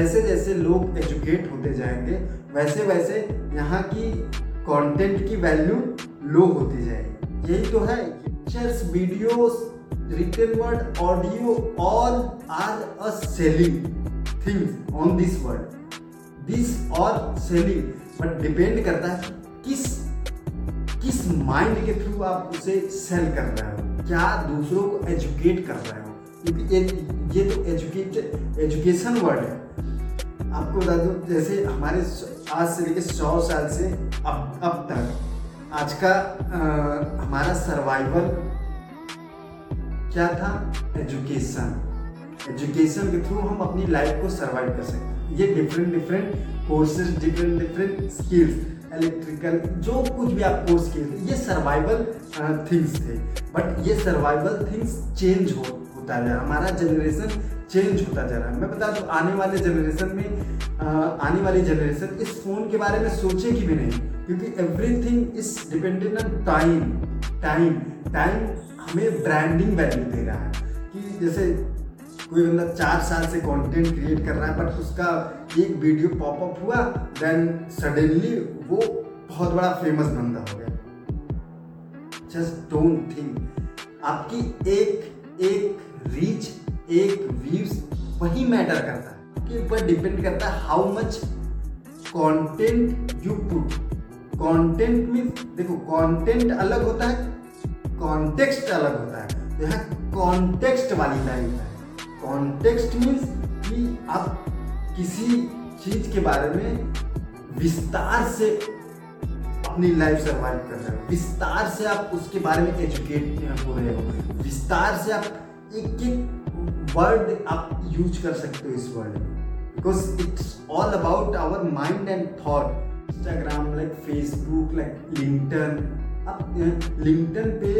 जैसे जैसे लोग एजुकेट होते जाएँगे वैसे वैसे यहाँ की कंटेंट की वैल्यू लो होती जाएगी। यही तो है pictures videos written word, audio, all are a selling things on this world. This or selling, but depend करता है किस किस माइंड के थ्रू आप उसे सेल कर रहे हो? क्या दूसरों को एजुकेट कर रहे हो? क्योंकि ये तो एजुकेट एजुकेशन वर्ड है। आपको बता दूँ जैसे हमारे आज से लेके सौ साल से अब अब तक आज का आ, हमारा सर्वाइवल क्या था? एजुकेशन एजुकेशन के थ्रू हम अपनी लाइफ को सर्वाइव कर सकते हैं। ये different different courses different different skills electrical जो कुछ भी आप कोर्स किए ये सर्वाइवल थिंग्स थे। बट ये सर्वाइवल थिंग्स चेंज हो होता है। हमारा जनरेशन चेंज होता जा रहा है। मैं बता दूँ, आने वाले जनरेशन में आने वाली जनरेशन इस फ़ोन के बारे में सोचेगी भी नहीं, क्योंकि everything is dependent on time time time हमें ब्रांडिंग वैल्यू दे रहा है। कि जैसे कोई बंदा चार साल से कंटेंट क्रिएट कर रहा है बट उसका एक वीडियो पॉपअप हुआ देन सडनली वो बहुत बड़ा फ़ेमस बंदा हो गया। जस्ट डोंट थिंक आपकी एक एक रीच एक व्यूज़ वही मैटर करता है, कि ऊपर डिपेंड करता है how much content you put content means देखो कंटेंट अलग होता है कॉन्टेक्स्ट अलग होता है। तो यहाँ कॉन्टेक्स्ट वाली लाइन है। कॉन्टेक्स्ट मीन्स कि आप किसी चीज़ के बारे में विस्तार से अपनी लाइफ सर्वाइव कर रहे हो। विस्तार से आप उसके बारे में एजुकेट हो रहे हो। विस्तार से आप एक एक वर्ड आप यूज़ कर सकते हो इस वर्ड में। Because it's all about our mind and thought Instagram like Facebook like LinkedIn आप लिंकटन पे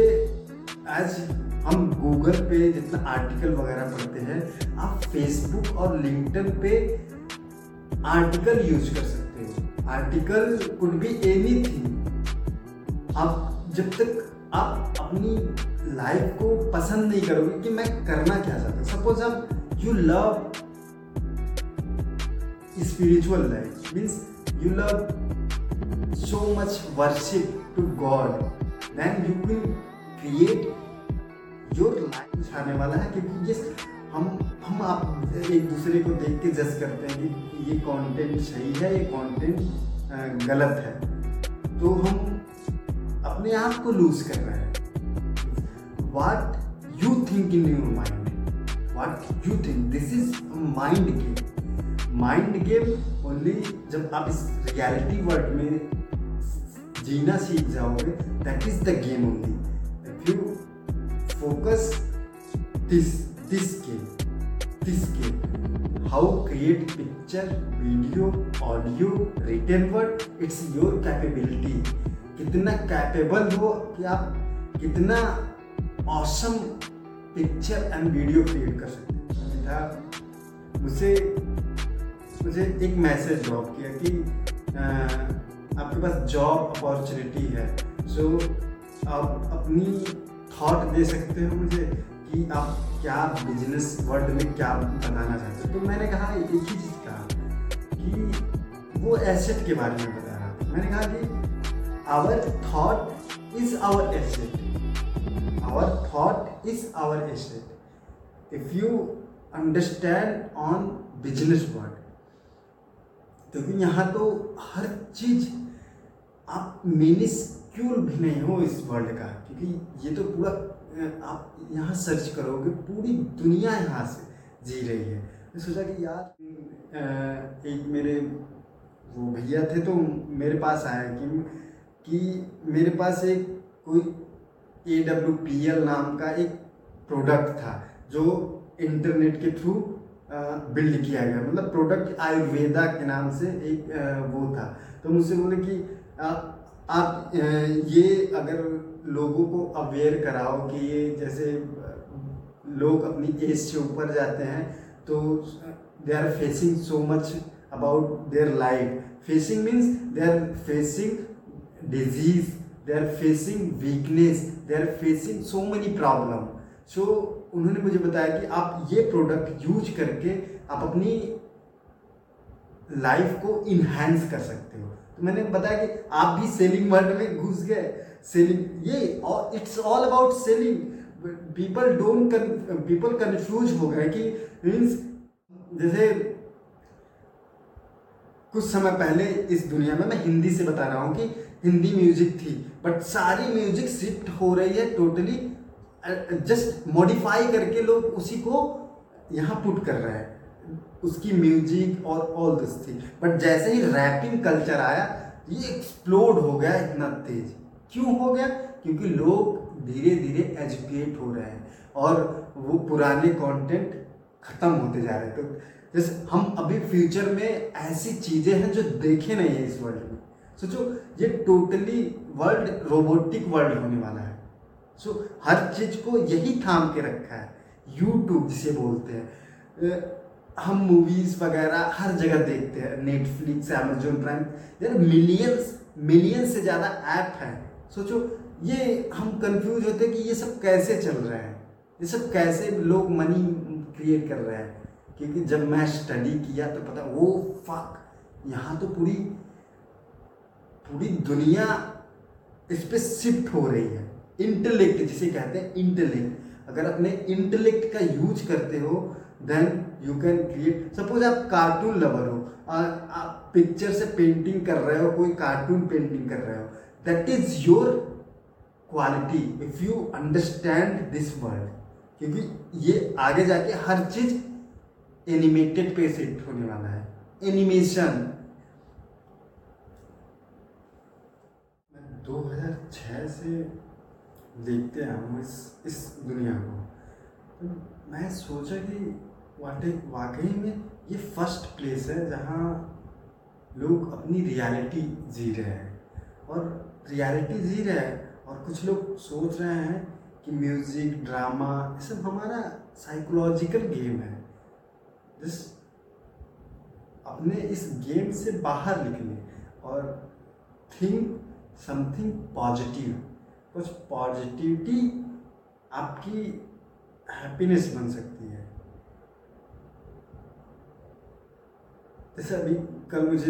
एज हम गूगल पे जितना आर्टिकल वगैरह पढ़ते हैं, आप फेसबुक और लिंकटन पे आर्टिकल यूज़ कर सकते हो। Article could be anything आप जब तक आप अपनी लाइफ को पसंद नहीं करोगे कि मैं करना क्या चाहता हूँ। सपोज़ आप you love spiritual life means you love so much worship to God then you will create your life आने वाला है, क्योंकि ये हम हम आप एक दूसरे को देख के जज करते हैं कि ये कंटेंट सही है, ये कंटेंट गलत है। तो हम अपने आप को लूज कर रहे हैं। What you think in your mind what you think this is mind game mind game only जब आप इस रियलिटी वर्ल्ड में जीना सीख जाओगे that is the game only if you focus this this skill this skill how create picture, video, audio, written word, it's your capability. कितना capable हो कि आप कितना awesome picture and video create कर सकते हैं। मुझे मुझे एक मैसेज ड्रॉप किया कि आपके पास जॉब अपॉर्चुनिटी है। सो so, आप अपनी थॉट दे सकते हो मुझे कि आप क्या बिज़नेस वर्ल्ड में क्या बताना चाहते हो। तो मैंने कहा एक ही चीज़ कहा कि वो एसेट के बारे में बता रहा था। मैंने कहा कि our thought is our asset our thought is our asset if you understand on business world क्योंकि यहाँ तो हर चीज़, आप क्यों भी नहीं हो इस वर्ल्ड का, क्योंकि ये तो पूरा आप यहाँ सर्च करोगे, पूरी दुनिया यहाँ से जी रही है। मैं सोचा कि यार एक मेरे वो भैया थे तो मेरे पास आया कि कि मेरे पास एक कोई ए डब्ल्यू पी एल नाम का एक प्रोडक्ट था, जो इंटरनेट के थ्रू बिल्ड किया गया। मतलब प्रोडक्ट आयुर्वेदा के नाम से एक वो था। तो मुझसे बोले कि आप ये अगर लोगों को अवेयर कराओ कि ये जैसे लोग अपनी एज से ऊपर जाते हैं तो they are facing so much about their life facing means they are facing disease they are facing weakness they are facing so many problem so उन्होंने मुझे बताया कि आप ये प्रोडक्ट यूज़ करके आप अपनी लाइफ को इन्हेंस कर सकते हो। तो मैंने बताया कि आप भी सेलिंग वर्ल्ड में घुस गए। सेलिंग ये it's all about selling people don't people confuse हो गए कि मीन्स जैसे कुछ समय पहले इस दुनिया में मैं हिंदी से बता रहा हूँ कि हिंदी म्यूज़िक थी बट सारी म्यूज़िक शिफ्ट हो रही है टोटली जस्ट मॉडिफाई करके लोग उसी को यहाँ पुट कर रहे हैं। उसकी म्यूज़िक और ऑल दिस थी बट जैसे ही रैपिंग कल्चर आया, ये एक्सप्लोड हो गया इतना तेज। क्यों हो गया? क्योंकि लोग धीरे धीरे एजुकेट हो रहे हैं और वो पुराने कंटेंट खत्म होते जा रहे हैं। तो जैसे हम अभी फ्यूचर में ऐसी चीज़ें हैं जो देखे नहीं है इस वर्ल्ड में। सोचो ये टोटली वर्ल्ड रोबोटिक वर्ल्ड होने वाला है। सो हर चीज़ को यही थाम के रखा है। यूट्यूब जिसे बोलते हैं। हम मूवीज़ वगैरह हर जगह देखते हैं। नेटफ्लिक्स अमेजोन प्राइम यार मिलियंस मिलियन से ज़्यादा ऐप हैं। सोचो, ये हम कंफ्यूज होते हैं कि ये सब कैसे चल रहे हैं। ये सब कैसे लोग मनी क्रिएट कर रहे हैं। क्योंकि जब मैं स्टडी किया तो पता वो फक यहाँ तो पूरी पूरी दुनिया इस पर शिफ्ट हो रही है। इंटेलेक्ट जिसे कहते हैं, इंटेलेक्ट। अगर अपने इंटेलेक्ट का यूज़ करते हो then you can create suppose आप कार्टून लवर हो और आप पिक्चर से पेंटिंग कर रहे हो, कोई कार्टून पेंटिंग कर रहे हो। That is your quality if you understand this world क्योंकि ये आगे जाके हर चीज़ एनिमेटेड पे शिफ्ट होने वाला है। एनिमेशन 2006 से देखते हूँ इस इस दुनिया को। तो मैं सोचा कि वाकई वाकई में ये फ़र्स्ट प्लेस है जहाँ लोग अपनी रियलिटी जी रहे हैं। और रियलिटी जी रहे हैं और कुछ लोग सोच रहे हैं कि म्यूज़िक ड्रामा ये सब हमारा साइकोलॉजिकल गेम है। जिस अपने इस गेम से बाहर निकले और थिंक समथिंग पॉजिटिव कुछ पॉजिटिविटी आपकी हैप्पीनेस बन सकती है। जैसे अभी कल मुझे